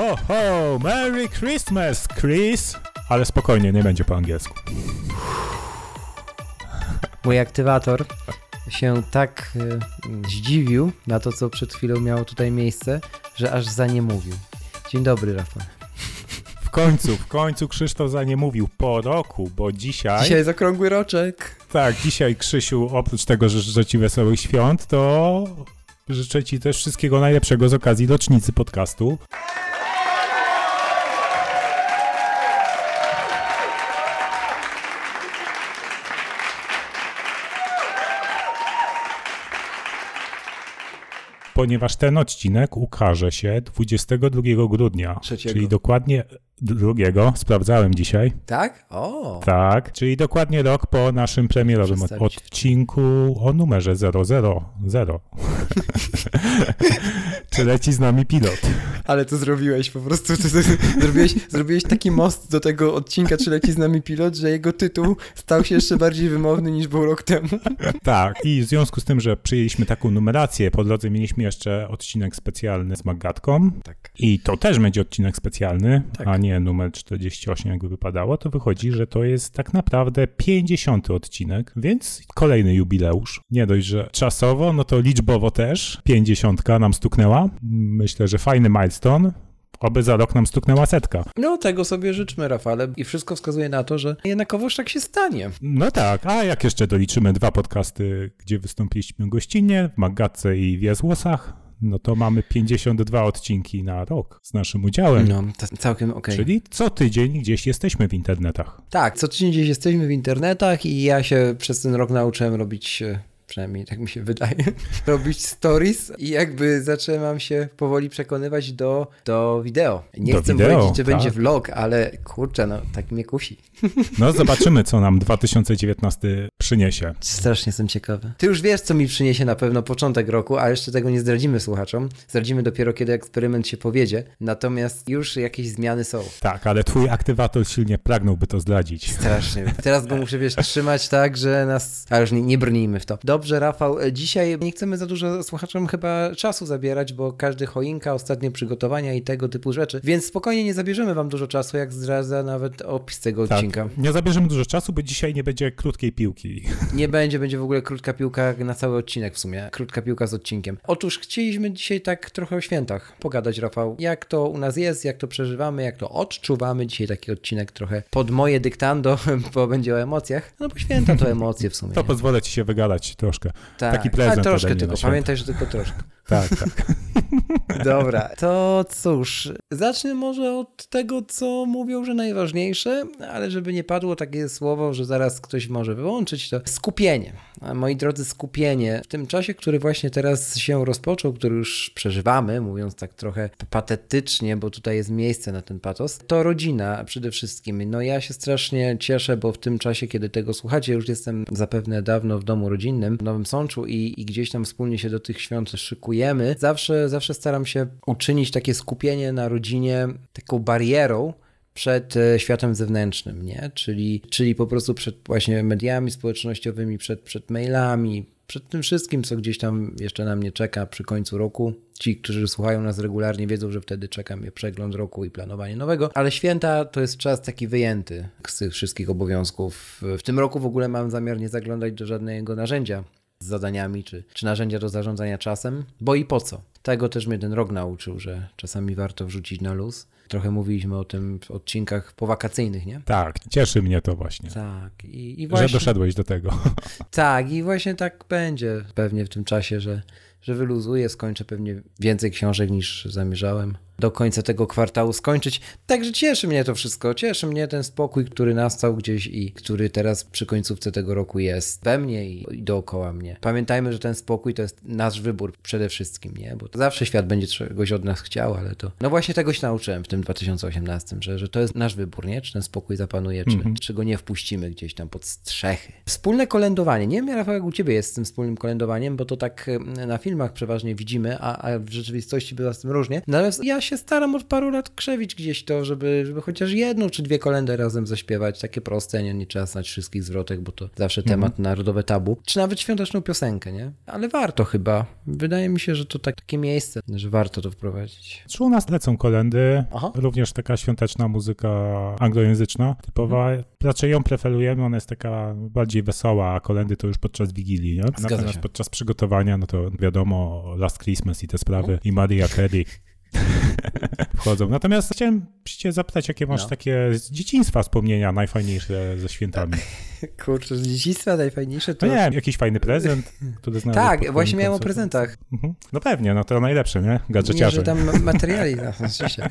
Ho, ho! Merry Christmas, Chris! Ale spokojnie, nie będzie po angielsku. Mój aktywator się tak y, zdziwił na to, co przed chwilą miało tutaj miejsce, że aż za nie mówił. Dzień dobry, Rafał. W końcu, w końcu Krzysztof za nie mówił po roku, bo dzisiaj... Dzisiaj jest okrągły roczek. Tak, dzisiaj Krzysiu, oprócz tego, że życzę Ci wesołych świąt, to życzę Ci też wszystkiego najlepszego z okazji rocznicy podcastu. Ponieważ ten odcinek ukaże się 22 grudnia. Trzeciego. Czyli dokładnie drugiego, sprawdzałem dzisiaj. Tak? O! Tak, czyli dokładnie rok po naszym premierowym odcinku o numerze 000. Czy leci z nami pilot? Ale to zrobiłeś po prostu. To, to, zrobiłeś, zrobiłeś taki most do tego odcinka, czy leci z nami pilot, że jego tytuł stał się jeszcze bardziej wymowny niż był rok temu. Tak, i w związku z tym, że przyjęliśmy taką numerację, po drodze mieliśmy jeszcze odcinek specjalny z Magatką. Tak. I to też będzie odcinek specjalny, Tak. a nie numer 48, jakby wypadało. To wychodzi, że to jest tak naprawdę 50 odcinek, więc kolejny jubileusz. Nie dość, że czasowo, no to liczbowo też 50 nam stuknęła. Myślę, że fajny milestone. Oby za rok nam stuknęła setka. No, tego sobie życzmy, Rafale. I wszystko wskazuje na to, że jednakowoż tak się stanie. No tak, a jak jeszcze doliczymy dwa podcasty, gdzie wystąpiliśmy gościnnie, w Magatce i w Jazłosach, no to mamy 52 odcinki na rok z naszym udziałem. No, całkiem okej. Czyli co tydzień gdzieś jesteśmy w internetach. Tak, co tydzień gdzieś jesteśmy w internetach i ja się przez ten rok nauczyłem robić, e, przynajmniej tak mi się wydaje, robić stories i jakby zaczynam się powoli przekonywać do, do wideo. Nie Do chcę wideo, powiedzieć, czy tak. będzie vlog, ale kurczę, no tak mnie kusi. No zobaczymy, co nam 2019 przyniesie. Strasznie jestem ciekawy. Ty już wiesz, co mi przyniesie na pewno początek roku, a jeszcze tego nie zdradzimy słuchaczom. Zdradzimy dopiero, kiedy eksperyment się powiedzie. Natomiast już jakieś zmiany są. Tak, ale twój aktywator silnie pragnąłby to zdradzić. Strasznie. Teraz go muszę, wiesz, trzymać tak, że nas... A już nie, nie brnijmy w to. Dobrze, Rafał, e, dzisiaj nie chcemy za dużo słuchaczom chyba czasu zabierać, bo każdy choinka, ostatnie przygotowania i tego typu rzeczy, więc spokojnie nie zabierzemy wam dużo czasu, jak zdradza nawet opis tego Tak, odcinka. nie zabierzemy dużo czasu, bo dzisiaj nie będzie krótkiej piłki. Nie będzie, będzie w ogóle krótka piłka na cały odcinek w sumie. Krótka piłka z odcinkiem. Otóż chcieliśmy dzisiaj tak trochę o świętach pogadać, Rafał. Jak to u nas jest, jak to przeżywamy, jak to odczuwamy. Dzisiaj taki odcinek trochę pod moje dyktando, bo będzie o emocjach. No bo święta to emocje w sumie. To nie? pozwolę ci się wygadać troszkę. tak. taki prezent Ale troszkę ode mnie tylko, pamiętaj, że tylko troszkę. Tak, tak. Dobra, to cóż, zacznę może od tego, co mówią, że najważniejsze, ale żeby nie padło takie słowo, że zaraz ktoś może wyłączyć, to skupienie. A Moi drodzy, skupienie. W tym czasie, który właśnie teraz się rozpoczął, który już przeżywamy, mówiąc tak trochę patetycznie, bo tutaj jest miejsce na ten patos, to rodzina przede wszystkim. No ja się strasznie cieszę, bo w tym czasie, kiedy tego słuchacie, już jestem zapewne dawno w domu rodzinnym w Nowym Sączu i, i gdzieś tam wspólnie się do tych świąt szykujemy. Zawsze, zawsze staram się uczynić takie skupienie na rodzinie taką barierą, przed e, światem zewnętrznym, nie? Czyli, czyli po prostu przed właśnie mediami społecznościowymi, przed, przed mailami, przed tym wszystkim, co gdzieś tam jeszcze na mnie czeka przy końcu roku. Ci, którzy słuchają nas regularnie, wiedzą, że wtedy czeka mnie przegląd roku i planowanie nowego, ale święta to jest czas taki wyjęty z tych wszystkich obowiązków. W tym roku w ogóle mam zamiar nie zaglądać do żadnego narzędzia z zadaniami, czy, czy narzędzia do zarządzania czasem, bo i po co. Tego też mnie ten rok nauczył, że czasami warto wrzucić na luz. Trochę mówiliśmy o tym w odcinkach powakacyjnych, nie? Tak, cieszy mnie to właśnie. Tak, i, i Że właśnie, doszedłeś do tego. tak, i właśnie tak będzie pewnie w tym czasie, że, że wyluzuję, skończę pewnie więcej książek niż zamierzałem. Do końca tego kwartału skończyć. Także cieszy mnie to wszystko, cieszy mnie ten spokój, który nastał gdzieś i który teraz przy końcówce tego roku jest we mnie i, dookoła mnie. Pamiętajmy, że ten spokój to jest nasz wybór przede wszystkim, nie? Bo zawsze świat będzie czegoś od nas chciał, ale to... No właśnie tego się nauczyłem w tym 2018, że, że to jest nasz wybór, nie? Czy ten spokój zapanuje, czy, mm -hmm. czy go nie wpuścimy gdzieś tam pod strzechy. Wspólne kolędowanie. Nie wiem, Rafał, jak u Ciebie jest z tym wspólnym kolędowaniem, bo to tak na filmach przeważnie widzimy, a, a w rzeczywistości bywa z tym różnie. Natomiast ja się staram od paru lat krzewić gdzieś to, żeby, żeby chociaż jedną czy dwie kolendy razem zaśpiewać. Takie proste, nie, nie trzeba znać wszystkich zwrotek, bo to zawsze -hmm. temat narodowe tabu. Czy nawet świąteczną piosenkę, nie? Ale warto chyba. Wydaje mi się, że to tak, takie miejsce, że warto to wprowadzić. Czy u nas lecą kolendy, Aha. również taka świąteczna muzyka anglojęzyczna, typowa. Hmm. Raczej ją preferujemy, ona jest taka bardziej wesoła, a kolendy to już podczas Wigilii, nie? Natomiast się. podczas przygotowania, no to wiadomo, Last Christmas i te sprawy, i Maria Carey. Wchodzą. Natomiast chciałem cię zapytać, jakie masz no. takie z dzieciństwa wspomnienia najfajniejsze ze świętami? Kurczę, z dzieciństwa najfajniejsze to... No nie, jakiś fajny prezent, który znalazłeś Tak, właśnie miałem o prezentach. Mhm. No pewnie, no to najlepsze, nie? Gadżeciarze. Nie, że tam materiali, no, oczywiście.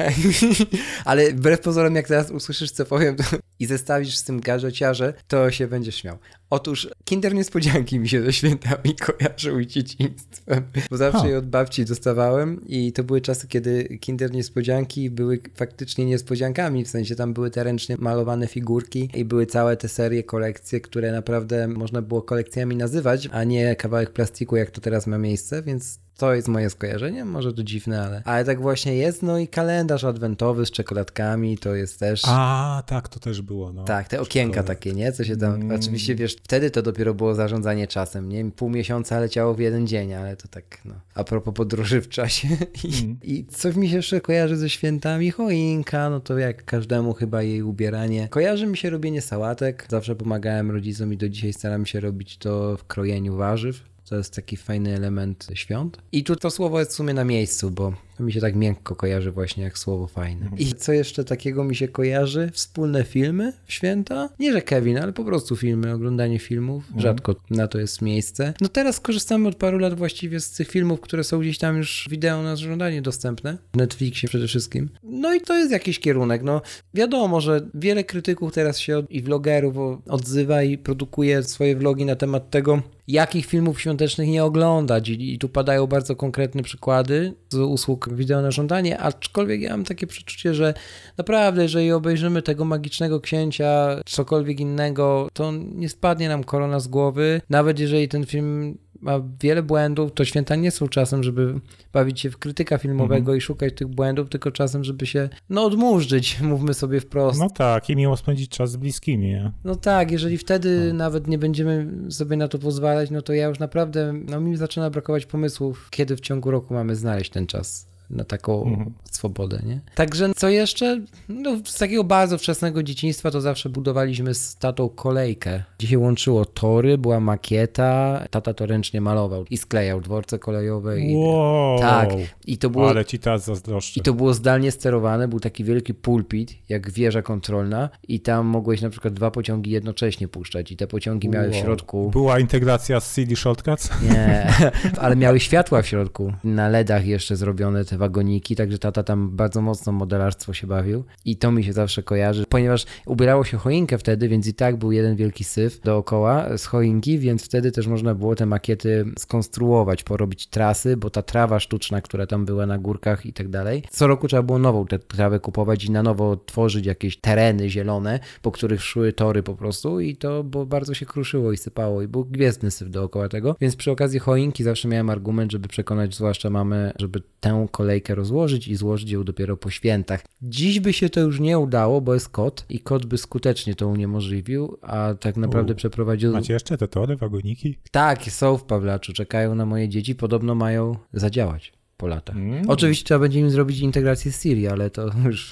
Ale wbrew pozorom, jak teraz usłyszysz, co powiem to... i zestawisz z tym gadżeciarze, to się będziesz śmiał. Otóż Kinder Niespodzianki mi się ze świętami kojarzył dzieciństwem, bo zawsze je od babci dostawałem i to były czasy, kiedy Kinder Niespodzianki były faktycznie niespodziankami, w sensie tam były te ręcznie malowane figurki i były całe te serie, kolekcje, które naprawdę można było kolekcjami nazywać, a nie kawałek plastiku, jak to teraz ma miejsce, więc to jest moje skojarzenie, może to dziwne, ale, ale tak właśnie jest. No i kalendarz adwentowy z czekoladkami to jest też. A, tak, to też było. No. Tak, te okienka takie, nie? Co się tam. Mm. Oczywiście wiesz, wtedy to dopiero było zarządzanie czasem, nie? Pół miesiąca leciało w jeden dzień, ale to tak, no. A propos podróży w czasie. I, mm. i coś mi się jeszcze kojarzy ze świętami? Choinka, no to jak każdemu chyba jej ubieranie. Kojarzy mi się robienie sałatek. Zawsze pomagałem rodzicom i do dzisiaj staram się robić to w krojeniu warzyw. To jest taki fajny element świąt. I tu to słowo jest w sumie na miejscu, bo to mi się tak miękko kojarzy właśnie jak słowo fajne. Mhm. I co jeszcze takiego mi się kojarzy? Wspólne filmy w święta? Nie, że Kevin, ale po prostu filmy, oglądanie filmów. Mhm. Rzadko na to jest miejsce. No teraz korzystamy od paru lat właściwie z tych filmów, które są gdzieś tam już wideo na żądanie dostępne. W Netflixie przede wszystkim. No i to jest jakiś kierunek. No wiadomo, że wiele krytyków teraz się od, i vlogerów odzywa i produkuje swoje vlogi na temat tego, jakich filmów świątecznych nie oglądać. I, I, tu padają bardzo konkretne przykłady z usług wideo na żądanie, aczkolwiek ja mam takie przeczucie, że naprawdę, jeżeli obejrzymy tego magicznego księcia, cokolwiek innego, to nie spadnie nam korona z głowy. Nawet jeżeli ten film ma wiele błędów, to święta nie są czasem, żeby bawić się w krytyka filmowego mhm. i szukać tych błędów, tylko czasem, żeby się, no, odmurzyć, mówmy sobie wprost. No tak, i miło spędzić czas z bliskimi, nie? No tak, jeżeli wtedy no. nawet nie będziemy sobie na to pozwalać, no to ja już naprawdę, no mi zaczyna brakować pomysłów, kiedy w ciągu roku mamy znaleźć ten czas na taką mhm. swobodę, nie? Także co jeszcze? No, z takiego bardzo wczesnego dzieciństwa to zawsze budowaliśmy z tatą kolejkę. Dzisiaj łączyło tory, była makieta, tata to ręcznie malował i sklejał dworce kolejowe. I, wow. Tak. I to było, Ale ci teraz zazdroszczę. I to było zdalnie sterowane, był taki wielki pulpit, jak wieża kontrolna i tam mogłeś na przykład dwa pociągi jednocześnie puszczać i te pociągi miały wow. w środku... Była integracja z CD Shortcuts? Nie, ale miały światła w środku. Na LEDach jeszcze zrobione te wagoniki, także tata tam bardzo mocno modelarstwo się bawił i to mi się zawsze kojarzy, ponieważ ubierało się choinkę wtedy, więc i tak był jeden wielki syf dookoła z choinki, więc wtedy też można było te makiety skonstruować, porobić trasy, bo ta trawa sztuczna, która tam była na górkach i tak dalej, co roku trzeba było nową tę trawę kupować i na nowo tworzyć jakieś tereny zielone, po których szły tory po prostu i to bo bardzo się kruszyło i sypało i był gwiezdny syf dookoła tego, więc przy okazji choinki zawsze miałem argument, żeby przekonać zwłaszcza mamę, żeby tę kolejkę rozłożyć i złożyć ją dopiero po świętach. Dziś by się to już nie udało, bo jest kot i kot by skutecznie to uniemożliwił, a tak naprawdę U, przeprowadził... Macie jeszcze te tory, wagoniki? Tak, są w Pawlaczu, czekają na moje dzieci, podobno mają zadziałać po latach. Mm. Oczywiście trzeba będzie im zrobić integrację z Siri, ale to już...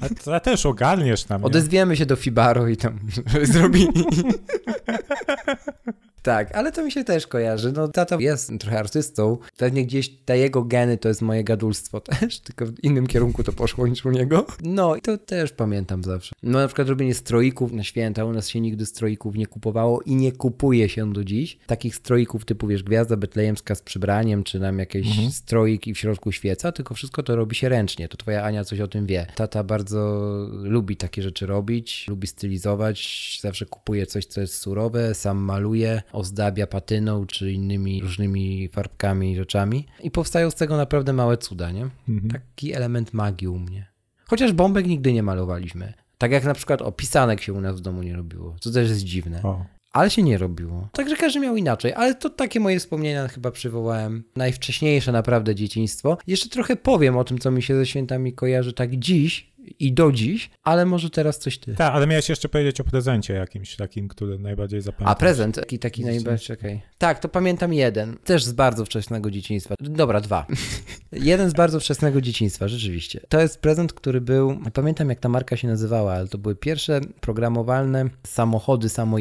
A to też ogarniesz tam. Odezwiemy się do Fibaro i tam zrobili. Tak, ale to mi się też kojarzy. No tata jest trochę artystą. Pewnie gdzieś te jego geny to jest moje gadulstwo też, tylko w innym kierunku to poszło niż u niego. No i to też pamiętam zawsze. No na przykład robienie stroików na święta. U nas się nigdy stroików nie kupowało i nie kupuje się do dziś. Takich stroików typu, wiesz, gwiazda betlejemska z przybraniem, czy nam jakieś mhm. stroik i w środku świeca, tylko wszystko to robi się ręcznie. To twoja Ania coś o tym wie. Tata bardzo lubi takie rzeczy robić, lubi stylizować, zawsze kupuje coś, co jest surowe, sam maluje, ozdabia patyną czy innymi różnymi farbkami i rzeczami i powstają z tego naprawdę małe cuda, nie? Mhm. Taki element magii u mnie. Chociaż bombek nigdy nie malowaliśmy. Tak jak na przykład opisanek się u nas w domu nie robiło, co też jest dziwne. O. Ale się nie robiło. Także każdy miał inaczej, ale to takie moje wspomnienia chyba przywołałem. Najwcześniejsze naprawdę dzieciństwo. Jeszcze trochę powiem o tym, co mi się ze świętami kojarzy tak dziś, i do dziś, ale może teraz coś ty. Tak, ale miałeś jeszcze powiedzieć o prezencie jakimś takim, który najbardziej zapamiętasz. A prezent, taki, taki najbardziej, czekaj. Tak, to pamiętam jeden, też z bardzo wczesnego dzieciństwa. Dobra, dwa. jeden z bardzo wczesnego dzieciństwa, rzeczywiście. To jest prezent, który był, pamiętam jak ta marka się nazywała, ale to były pierwsze programowalne samochody, samo,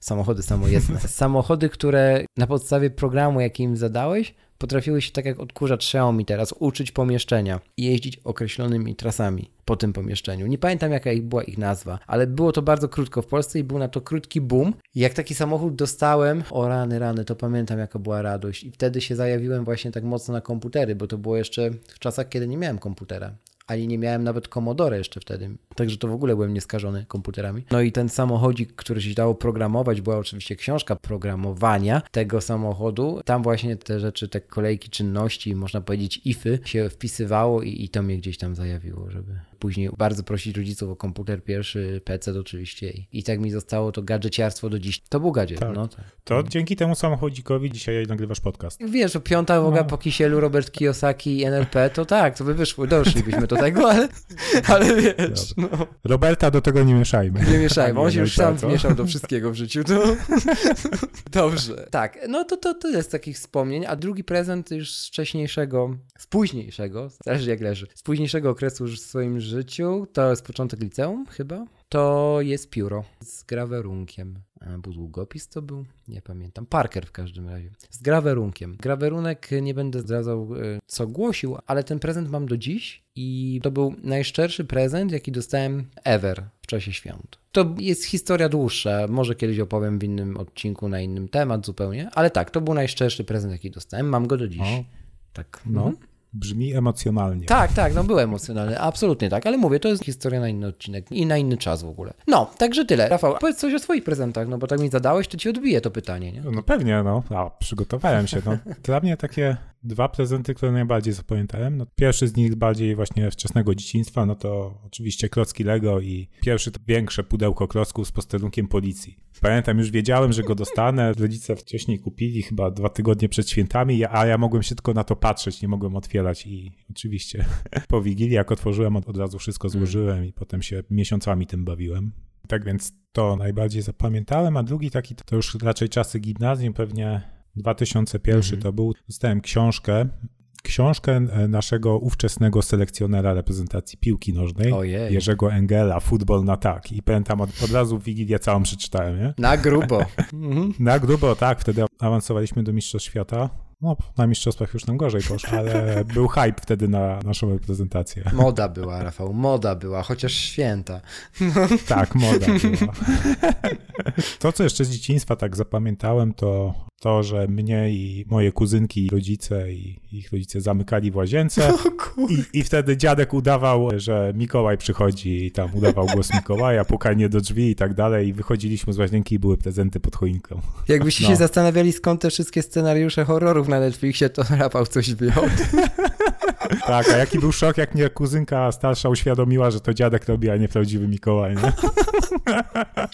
samochody samojezdne. samochody, które na podstawie programu, jaki im zadałeś, potrafiły się tak jak odkurzacz Xiaomi teraz uczyć pomieszczenia i jeździć określonymi trasami po tym pomieszczeniu. Nie pamiętam jaka była ich nazwa, ale było to bardzo krótko w Polsce i był na to krótki boom. Jak taki samochód dostałem, o rany, rany, to pamiętam jaka była radość i wtedy się zajawiłem właśnie tak mocno na komputery, bo to było jeszcze w czasach, kiedy nie miałem komputera ani nie miałem nawet Commodore jeszcze wtedy. Także to w ogóle byłem nieskażony komputerami. No i ten samochodzik, który się dało programować, była oczywiście książka programowania tego samochodu. Tam właśnie te rzeczy, te kolejki czynności, można powiedzieć ify się wpisywało i, i to mnie gdzieś tam zajawiło, żeby później bardzo prosić rodziców o komputer pierwszy, PC oczywiście i, tak mi zostało to gadżeciarstwo do dziś. To był gadżet, tak. no tak. To dzięki temu samochodzikowi dzisiaj nagrywasz podcast. Wiesz, piąta woga no. po kisielu Robert Kiyosaki i NLP, to tak, to by wyszło, doszlibyśmy do tego, ale, ale wiesz, no. Roberta do tego nie mieszajmy. Nie mieszajmy, on się już sam wmieszał do wszystkiego w życiu, to dobrze. Tak, no to, to tyle z takich wspomnień, a drugi prezent już z wcześniejszego, z późniejszego, zależy jak leży, z późniejszego okresu już w swoim życiu, to jest początek liceum chyba, to jest pióro z grawerunkiem. Był długopis to był? Nie pamiętam. Parker w każdym razie. Z grawerunkiem. Grawerunek nie będę zdradzał, e, co głosił, ale ten prezent mam do dziś i to był najszczerszy prezent, jaki dostałem ever w czasie świąt. To jest historia dłuższa, może kiedyś opowiem w innym odcinku na innym temat zupełnie, ale tak, to był najszczerszy prezent, jaki dostałem. Mam go do dziś. O. Tak. No. Mhm. Brzmi emocjonalnie. Tak, tak, no był emocjonalny, absolutnie tak, ale mówię, to jest historia na inny odcinek i na inny czas w ogóle. No, także tyle. Rafał, powiedz coś o swoich prezentach, no bo tak mi zadałeś, to ci odbiję to pytanie, nie? No pewnie, no, a, przygotowałem się, no. Dla mnie takie dwa prezenty, które najbardziej zapamiętałem. No, pierwszy z nich bardziej właśnie wczesnego dzieciństwa, no to oczywiście klocki Lego i pierwszy to większe pudełko klocków z posterunkiem policji. Pamiętam, już wiedziałem, że go dostanę. Rodzice wcześniej kupili, chyba dwa tygodnie przed świętami, a ja mogłem się tylko na to patrzeć, nie mogłem otwierać i oczywiście po Wigilii, jak otworzyłem, od razu wszystko złożyłem i potem się miesiącami tym bawiłem. Tak więc to najbardziej zapamiętałem, a drugi taki to już raczej czasy gimnazjum, pewnie 2001 mhm. to był. Dostałem książkę książkę e, naszego ówczesnego selekcjonera reprezentacji piłki nożnej, Ojej. Jerzego Engela, Futbol na tak. I pamiętam, od, od razu w Wigilię całą przeczytałem, nie? Na grubo. na grubo, tak. Wtedy awansowaliśmy do Mistrzostw Świata. No, na mistrzostwach już nam gorzej poszło, ale był hype wtedy na naszą reprezentację. Moda była, Rafał, moda była, chociaż święta. Tak, moda była. To, co jeszcze z dzieciństwa tak zapamiętałem, to to, że mnie i moje kuzynki, rodzice i ich rodzice zamykali w łazience i, i wtedy dziadek udawał, że Mikołaj przychodzi i tam udawał głos Mikołaja, pukanie do drzwi i tak dalej i wychodziliśmy z łazienki i były prezenty pod choinką. Jakbyście no. się zastanawiali skąd te wszystkie scenariusze horrorów na Netflixie, to Rafał coś wyjął. tak, a jaki był szok, jak mnie kuzynka starsza uświadomiła, że to dziadek robi, a nie prawdziwy Mikołaj. Nie,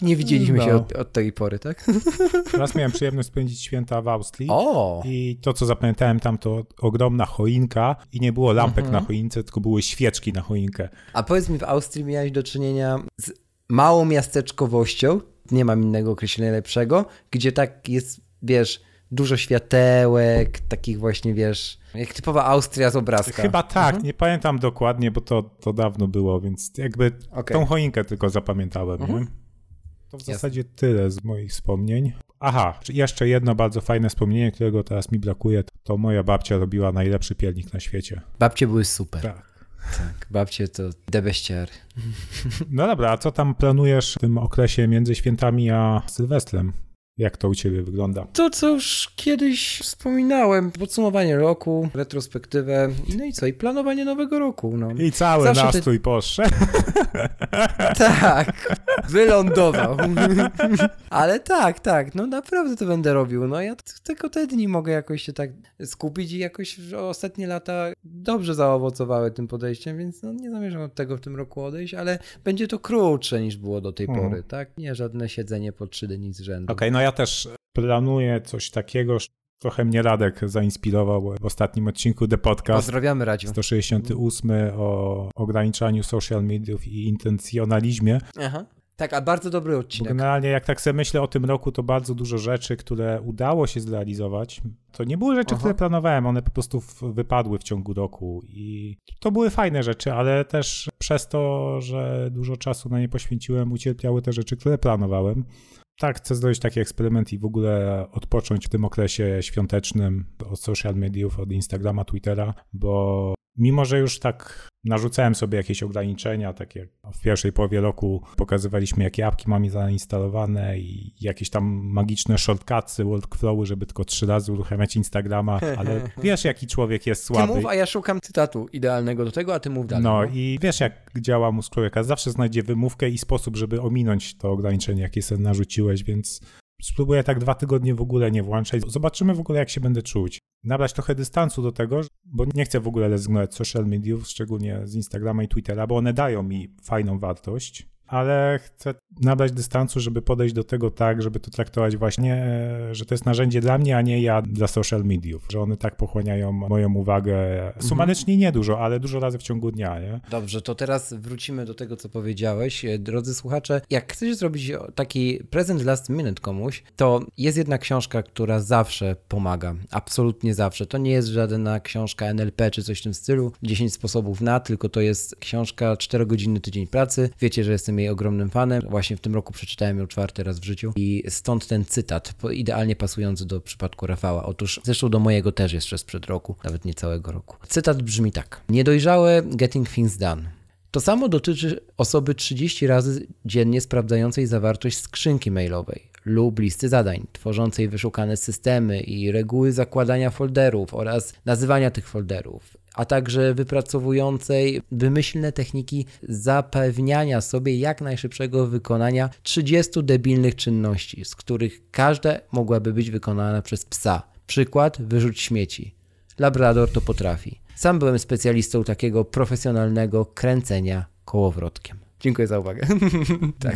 nie widzieliśmy no. się od, od, tej pory, tak? Raz miałem przyjemność spędzić święta w Austrii o. i to, co zapamiętałem tam, to ogromna choinka i nie było lampek mhm. na choince, tylko były świeczki na choinkę. A powiedz mi, w Austrii miałeś do czynienia z małą miasteczkowością, nie mam innego określenia lepszego, gdzie tak jest, wiesz, dużo światełek, takich właśnie, wiesz, jak typowa Austria z obrazka. Chyba tak, mhm. nie pamiętam dokładnie, bo to, to dawno było, więc jakby okay. tą choinkę tylko zapamiętałem. Mhm. To w Jasne. zasadzie tyle z moich wspomnień. Aha, jeszcze jedno bardzo fajne wspomnienie, którego teraz mi brakuje, to moja babcia robiła najlepszy piernik na świecie. Babcie były super. Tak. Tak, babcie to debeściary. No dobra, a co tam planujesz w tym okresie między świętami a Sylwestrem? Jak to u ciebie wygląda? To, co już kiedyś wspominałem, podsumowanie roku, retrospektywę, no i co, i planowanie nowego roku. No. I cały Zawsze nastrój poszedł. Tak, wylądował. Ale tak, tak, no naprawdę to będę robił. No ja tylko te dni mogę jakoś się tak skupić i jakoś ostatnie lata dobrze zaowocowały tym podejściem, więc no nie zamierzam od tego w tym roku odejść, ale będzie to krótsze niż było do tej Mhm. pory, tak? Nie żadne siedzenie po trzy dni z rzędu. Okej, no ja też planuję coś takiego. Trochę mnie Radek zainspirował w ostatnim odcinku The Podcast. Pozdrawiamy Radziu. 168 o ograniczaniu social mediów i intencjonalizmie. Aha. Tak, a bardzo dobry Bo odcinek. generalnie jak tak sobie myślę o tym roku, to bardzo dużo rzeczy, które udało się zrealizować, to nie były rzeczy, Aha. które planowałem, one po prostu wypadły w ciągu roku i to były fajne rzeczy, ale też przez to, że dużo czasu na nie poświęciłem, ucierpiały te rzeczy, które planowałem. Tak, chcę zrobić taki eksperyment i w ogóle odpocząć w tym okresie świątecznym od social mediów, od Instagrama, Twittera, bo mimo, że już tak narzucałem sobie jakieś ograniczenia, tak jak w pierwszej połowie roku pokazywaliśmy, jakie apki mamy zainstalowane i jakieś tam magiczne shortcutsy, workflowy, żeby tylko trzy razy uruchamiać Instagrama, ale wiesz, jaki człowiek jest Ty słaby. mów, a ja szukam cytatu idealnego do tego, a ty mów dalej. No i wiesz, jak działa mózg człowieka. Zawsze znajdzie wymówkę i sposób, żeby ominąć to ograniczenie, jakie sobie narzuciłeś, więc spróbuję tak dwa tygodnie w ogóle nie włączać. Zobaczymy w ogóle, jak się będę czuć. Nabrać trochę dystansu do tego, bo nie chcę w ogóle rezygnować z social mediów, szczególnie z Instagrama i Twittera, bo one dają mi fajną wartość, ale chcę nabrać dystansu, żeby podejść do tego tak, żeby to traktować właśnie, e, że to jest narzędzie dla mnie, a nie ja dla social mediów, że one tak pochłaniają moją uwagę sumarycznie niedużo, ale dużo razy w ciągu dnia, nie? Dobrze, to teraz wrócimy do tego, co powiedziałeś. E, Drodzy słuchacze, jak chcecie zrobić taki prezent last minute komuś, to jest jedna książka, która zawsze pomaga. Absolutnie zawsze. To nie jest żadna książka NLP czy coś w tym stylu, 10 sposobów na, tylko to jest książka 4 godziny tydzień pracy. Wiecie, że jestem jej ogromnym fanem. Właśnie w tym roku przeczytałem ją czwarty raz w życiu i stąd ten cytat, idealnie pasujący do przypadku Rafała. Otóż zresztą do mojego też jeszcze sprzed roku, nawet nie całego roku. Cytat brzmi tak. Niedojrzałe getting things done. To samo dotyczy osoby 30 razy dziennie sprawdzającej zawartość skrzynki mailowej lub listy zadań, tworzącej wyszukane systemy i reguły zakładania folderów oraz nazywania tych folderów, a także wypracowującej wymyślne techniki zapewniania sobie jak najszybszego wykonania 30 debilnych czynności, z których każda mogłaby być wykonana przez psa. Przykład: wyrzuć śmieci. Labrador to potrafi. Sam byłem specjalistą takiego profesjonalnego kręcenia kołowrotkiem. Dziękuję za uwagę. tak.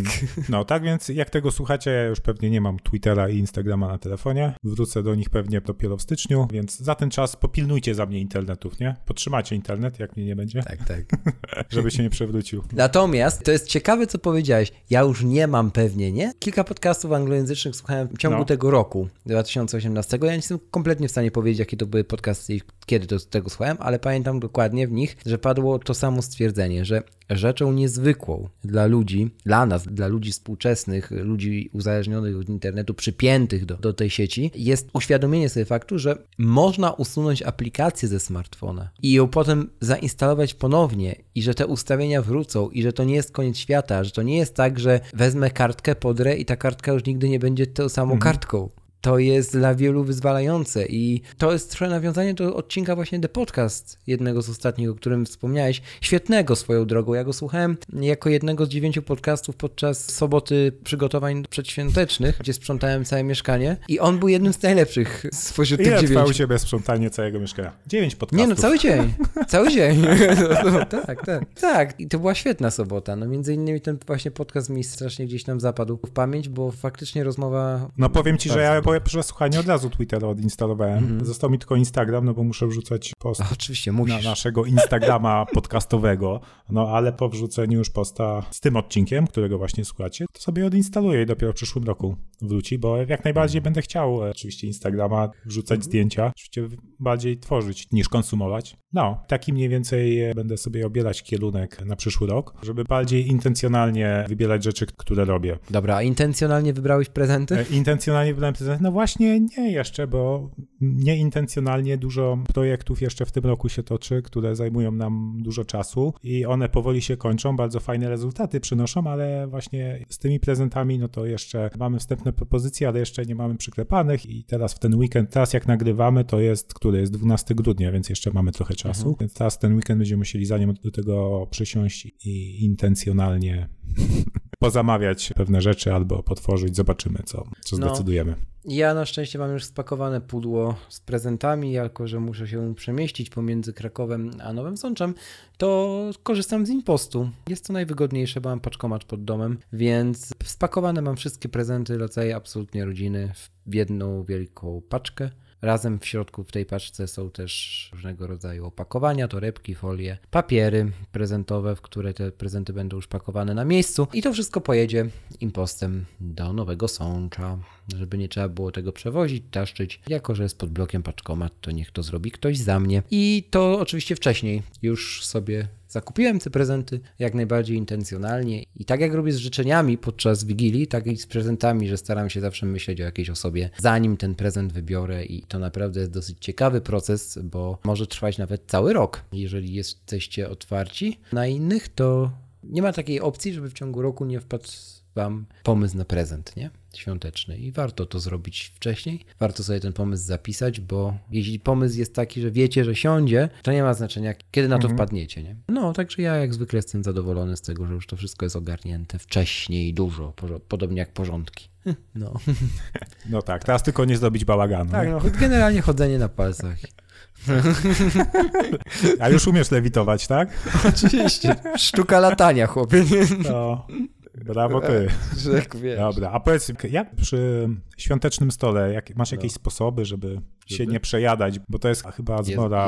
No tak więc jak tego słuchacie, ja już pewnie nie mam Twittera i Instagrama na telefonie. Wrócę do nich pewnie dopiero w styczniu, więc za ten czas popilnujcie za mnie internetów, nie? Podtrzymacie internet, jak mnie nie będzie, Tak, tak. żeby się nie przewrócił. Natomiast to jest ciekawe, co powiedziałeś. Ja już nie mam pewnie, nie? Kilka podcastów anglojęzycznych słuchałem w ciągu No. tego roku, 2018. Ja nie jestem kompletnie w stanie powiedzieć, jakie to były podcasty i kiedy to, tego słuchałem, ale pamiętam dokładnie w nich, że padło to samo stwierdzenie, że rzeczą niezwykłą dla ludzi, dla nas, dla ludzi współczesnych, ludzi uzależnionych od internetu, przypiętych do, do tej sieci, jest uświadomienie sobie faktu, że można usunąć aplikację ze smartfona i ją potem zainstalować ponownie i że te ustawienia wrócą i że to nie jest koniec świata, że to nie jest tak, że wezmę kartkę, podrę i ta kartka już nigdy nie będzie tą samą kartką. To jest dla wielu wyzwalające i to jest trochę nawiązanie do odcinka właśnie The Podcast, jednego z ostatnich, o którym wspomniałeś. Świetnego swoją drogą. Ja go słuchałem jako jednego z dziewięciu podcastów podczas soboty przygotowań przedświątecznych, gdzie sprzątałem całe mieszkanie i on był jednym z najlepszych spośród tych Ile dziewięciu. ciebie sprzątanie całego mieszkania? Dziewięć podcastów. Nie no, cały dzień. Cały dzień. No, tak, tak. Tak, i to była świetna sobota. No między innymi ten właśnie podcast mi strasznie gdzieś tam zapadł w pamięć, bo faktycznie rozmowa... No powiem ci, że ja Bardzo. po przesłuchaniu od razu Twittera odinstalowałem. Mhm. Został mi tylko Instagram, no bo muszę wrzucać post oczywiście, musisz. na naszego Instagrama podcastowego. No ale po wrzuceniu już posta z tym odcinkiem, którego właśnie słuchacie, to sobie odinstaluję i dopiero w przyszłym roku wróci, bo jak najbardziej będę chciał e, oczywiście Instagrama wrzucać mhm. zdjęcia, oczywiście bardziej tworzyć niż konsumować. No, taki mniej więcej e, będę sobie obierać kierunek na przyszły rok, żeby bardziej intencjonalnie wybierać rzeczy, które robię. Dobra, a intencjonalnie wybrałeś prezenty? E, intencjonalnie wybrałem prezenty? No właśnie nie jeszcze, bo nieintencjonalnie dużo projektów jeszcze w tym roku się toczy, które zajmują nam dużo czasu i one powoli się kończą, bardzo fajne rezultaty przynoszą, ale właśnie z tymi prezentami, no to jeszcze mamy wstępne propozycje, ale jeszcze nie mamy przyklepanych i teraz w ten weekend, teraz jak nagrywamy, to jest, który jest 12 grudnia, więc jeszcze mamy trochę czasu, mhm. więc teraz ten weekend będziemy musieli zanim do tego przysiąść i intencjonalnie pozamawiać pewne rzeczy albo potworzyć, zobaczymy co, co no, zdecydujemy. Ja na szczęście mam już spakowane pudło z prezentami, jako że muszę się przemieścić pomiędzy Krakowem a Nowym Sączem, to korzystam z Impostu. Jest to najwygodniejsze, bo mam paczkomat pod domem, więc spakowane mam wszystkie prezenty, rodzaje absolutnie rodziny w jedną wielką paczkę. Razem w środku w tej paczce są też różnego rodzaju opakowania, torebki, folie, papiery prezentowe, w które te prezenty będą już pakowane na miejscu. I to wszystko pojedzie impostem do Nowego Sącza, żeby nie trzeba było tego przewozić, taszczyć. Jako, że jest pod blokiem paczkomat, to niech to zrobi ktoś za mnie. I to oczywiście wcześniej już sobie Zakupiłem te prezenty jak najbardziej intencjonalnie i tak jak robię z życzeniami podczas Wigilii, tak i z prezentami, że staram się zawsze myśleć o jakiejś osobie, zanim ten prezent wybiorę i to naprawdę jest dosyć ciekawy proces, bo może trwać nawet cały rok. Jeżeli jesteście otwarci na innych, to nie ma takiej opcji, żeby w ciągu roku nie wpadł wam pomysł na prezent, nie? Świąteczny. I warto to zrobić wcześniej. Warto sobie ten pomysł zapisać, bo jeśli pomysł jest taki, że wiecie, że siądzie, to nie ma znaczenia, kiedy na to mhm. wpadniecie, nie? No, także ja jak zwykle jestem zadowolony z tego, że już to wszystko jest ogarnięte wcześniej, dużo, podobnie jak porządki. No. No tak, teraz tylko nie zrobić bałaganu. Tak, no, generalnie chodzenie na palcach. A już umiesz lewitować, tak? Oczywiście. Sztuka latania, chłopie. No. Brawo ty. Rzek, wiesz. Dobra, a powiedz, jak przy świątecznym stole, jak, masz jakieś no. sposoby, żeby się nie przejadać, bo to jest chyba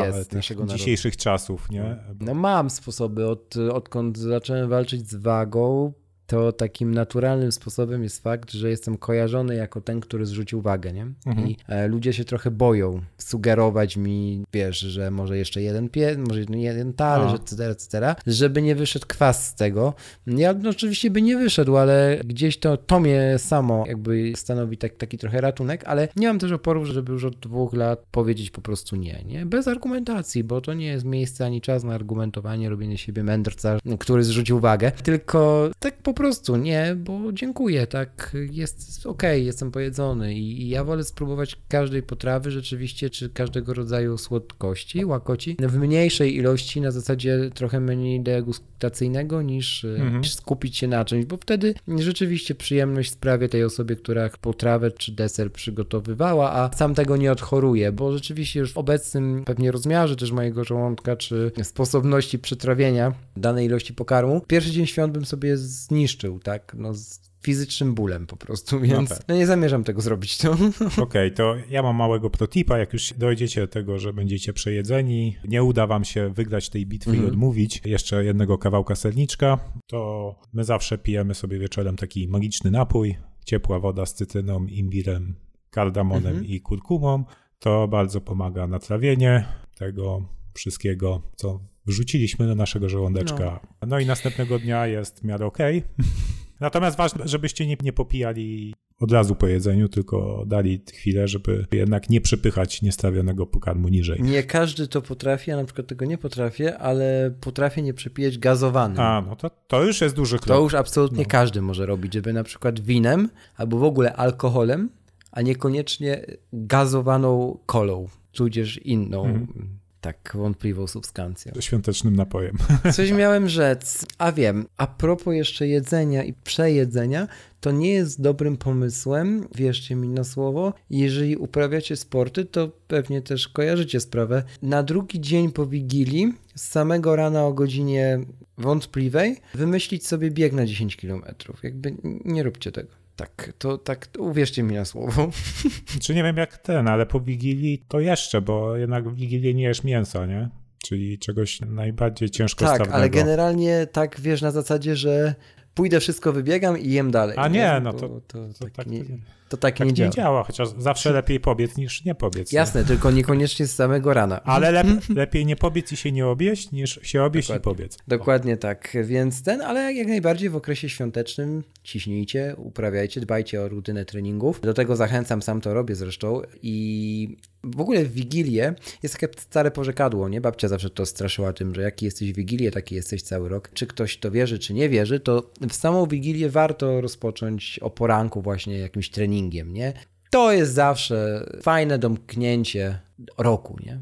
jest, jest dzisiejszych narodu. czasów, nie? No mam sposoby, od, odkąd zacząłem walczyć z wagą, to takim naturalnym sposobem jest fakt, że jestem kojarzony jako ten, który zrzucił wagę, nie? Mhm. I e, ludzie się trochę boją sugerować mi, wiesz, że może jeszcze jeden pies, może jeden talerz, etc., etc., żeby nie wyszedł kwas z tego. Ja no, oczywiście by nie wyszedł, ale gdzieś to, to mnie samo jakby stanowi tak, taki trochę ratunek, ale nie mam też oporów, żeby już od dwóch lat powiedzieć po prostu nie, nie? Bez argumentacji, bo to nie jest miejsce ani czas na argumentowanie, robienie siebie mędrca, który zrzucił wagę, tylko tak po prostu nie, bo dziękuję, tak, jest okej, okay, jestem pojedzony i, i, ja wolę spróbować każdej potrawy rzeczywiście, czy każdego rodzaju słodkości, łakoci w mniejszej ilości, na zasadzie trochę mniej degustacyjnego niż, mhm. niż skupić się na czymś, bo wtedy rzeczywiście przyjemność sprawia tej osobie, która potrawę czy deser przygotowywała, a sam tego nie odchoruje, bo rzeczywiście już w obecnym pewnie rozmiarze też mojego żołądka, czy sposobności przetrawienia danej ilości pokarmu, pierwszy dzień świąt bym sobie zniszczył zniszczył, tak? No, z fizycznym bólem po prostu, no więc no, tak. no nie zamierzam tego zrobić. To. Okej, okay, to ja mam małego protipa, jak już dojdziecie do tego, że będziecie przejedzeni, nie uda wam się wygrać tej bitwy mm -hmm. i mhm. odmówić jeszcze jednego kawałka serniczka, to my zawsze pijemy sobie wieczorem taki magiczny napój, ciepła woda z cytryną, imbirem, kardamonem mm -hmm. i kurkumą. To bardzo pomaga na trawienie tego wszystkiego, co wrzuciliśmy do naszego żołądeczka. No, no i następnego dnia jest w miarę okej. Okay. Natomiast ważne, żebyście nie, nie popijali od razu po jedzeniu, tylko dali chwilę, żeby jednak nie przepychać niestawionego pokarmu niżej. Nie każdy to potrafi, ja na przykład tego nie potrafię, ale potrafię nie przepijać gazowanym. A, no to, to już jest duży krok. To już absolutnie no. każdy może robić, żeby na przykład winem albo w ogóle alkoholem, a niekoniecznie gazowaną kolą, tudzież inną. Mhm tak wątpliwą substancją. Świątecznym napojem. Coś miałem rzec, a wiem, a propos jeszcze jedzenia i przejedzenia, to nie jest dobrym pomysłem, wierzcie mi na słowo, jeżeli uprawiacie sporty, to pewnie też kojarzycie sprawę. Na drugi dzień po Wigilii, z samego rana o godzinie wątpliwej, wymyślić sobie bieg na 10 km. Jakby nie róbcie tego. Tak, to tak, uwierzcie mi na słowo. Czy nie wiem jak ten, ale po Wigilii to jeszcze, bo jednak w Wigilię nie jesz mięsa, nie? Czyli czegoś najbardziej ciężko Tak, ale generalnie tak wiesz na zasadzie, że pójdę, wszystko wybiegam i jem dalej. A nie, no to, to, to, tak, nie, to, tak, tak nie, działa. nie działa. Chociaż zawsze lepiej pobiec niż nie pobiec. Jasne, nie? tylko niekoniecznie z samego rana. Ale lep, lepiej nie pobiec i się nie obieść, niż się obieść Dokładnie. i pobiec. Dokładnie tak, więc ten, ale jak najbardziej w okresie świątecznym ciśnijcie, uprawiajcie, dbajcie o rutynę treningów. Do tego zachęcam, sam to robię zresztą i w ogóle w Wigilię jest takie stare porzekadło, nie? Babcia zawsze to straszyła tym, że jaki jesteś w Wigilię, taki jesteś cały rok. Czy ktoś to wierzy, czy nie wierzy, to w samą Wigilię warto rozpocząć o poranku właśnie jakimś treningiem, nie? To jest zawsze fajne domknięcie roku, nie?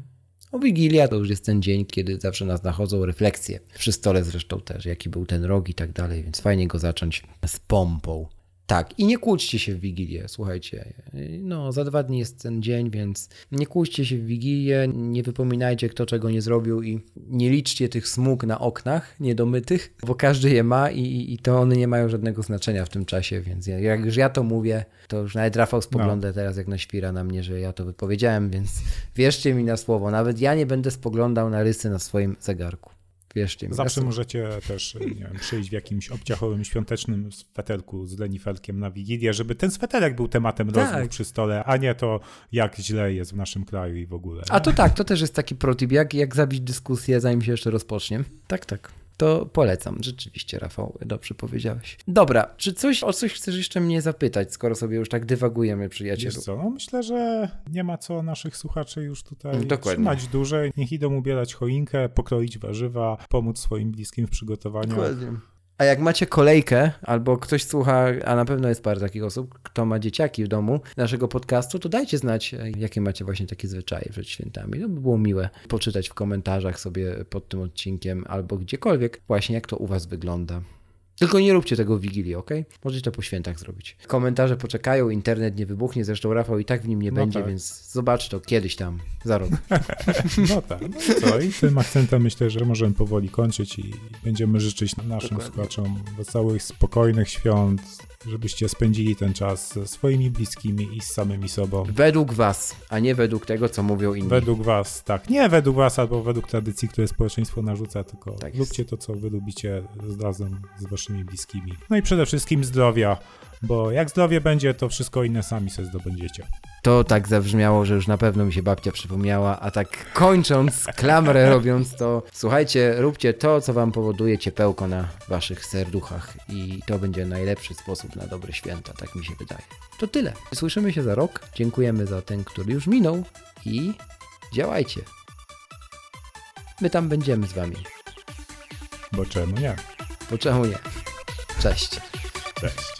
O Wigilia to już jest ten dzień, kiedy zawsze nas nachodzą refleksje. Przy stole zresztą też, jaki był ten rok i tak dalej, więc fajnie go zacząć z pompą. Tak, i nie kłóćcie się w Wigilię, słuchajcie. No, za dwa dni jest ten dzień, więc nie kłóćcie się w Wigilię, nie wypominajcie, kto czego nie zrobił i nie liczcie tych smug na oknach niedomytych, bo każdy je ma i, i to one nie mają żadnego znaczenia w tym czasie, więc ja, jak już ja to mówię, to już nawet Rafał spogląda no. teraz jak na świra na mnie, że ja to wypowiedziałem, więc wierzcie mi na słowo, nawet ja nie będę spoglądał na rysy na swoim zegarku. Wierzcie mi. Zawsze możecie też nie wiem, przyjść w jakimś obciachowym świątecznym sweterku z lenifelkiem na Wigilię, żeby ten sweterek był tematem tak. rozmów przy stole, a nie to, jak źle jest w naszym kraju i w ogóle. A to tak, to też jest taki protip, jak, jak zabić dyskusję, zanim się jeszcze rozpocznie. Tak, tak to polecam. Rzeczywiście, Rafał, dobrze powiedziałeś. Dobra, czy coś, o coś chcesz jeszcze mnie zapytać, skoro sobie już tak dywagujemy, przyjacielu? Wiesz co, no myślę, że nie ma co naszych słuchaczy już tutaj Dokładnie. trzymać dłużej. Niech idą ubierać choinkę, pokroić warzywa, pomóc swoim bliskim w przygotowaniu. Dokładnie. A jak macie kolejkę, albo ktoś słucha, a na pewno jest parę takich osób, kto ma dzieciaki w domu naszego podcastu, to dajcie znać, jakie macie właśnie takie zwyczaje przed świętami. To by było miłe poczytać w komentarzach sobie pod tym odcinkiem albo gdziekolwiek właśnie jak to u was wygląda. Tylko nie róbcie tego w Wigilii, ok? Możecie to po świętach zrobić. Komentarze poczekają, internet nie wybuchnie, zresztą Rafał i tak w nim nie no będzie, tak. więc zobacz to kiedyś tam, za rok. no tak, no i co? I tym akcentem myślę, że możemy powoli kończyć i będziemy życzyć naszym Dokładnie. słuchaczom wesołych, spokojnych świąt, żebyście spędzili ten czas ze swoimi bliskimi i z samymi sobą. Według was, a nie według tego, co mówią inni. Według was, tak. Nie według was albo według tradycji, które społeczeństwo narzuca, tylko tak lubcie to, co wy lubicie razem z waszymi bliskimi. No i przede wszystkim zdrowia, bo jak zdrowie będzie, to wszystko inne sami sobie zdobędziecie. To tak zabrzmiało, że już na pewno mi się babcia przypomniała, a tak kończąc, klamrę robiąc to, słuchajcie, róbcie to, co wam powoduje ciepełko na waszych serduchach i to będzie najlepszy sposób na dobre święta, tak mi się wydaje. To tyle. Słyszymy się za rok. Dziękujemy za ten, który już minął i działajcie. My tam będziemy z wami. Bo czemu nie? Bo czemu nie? Cześć. Cześć.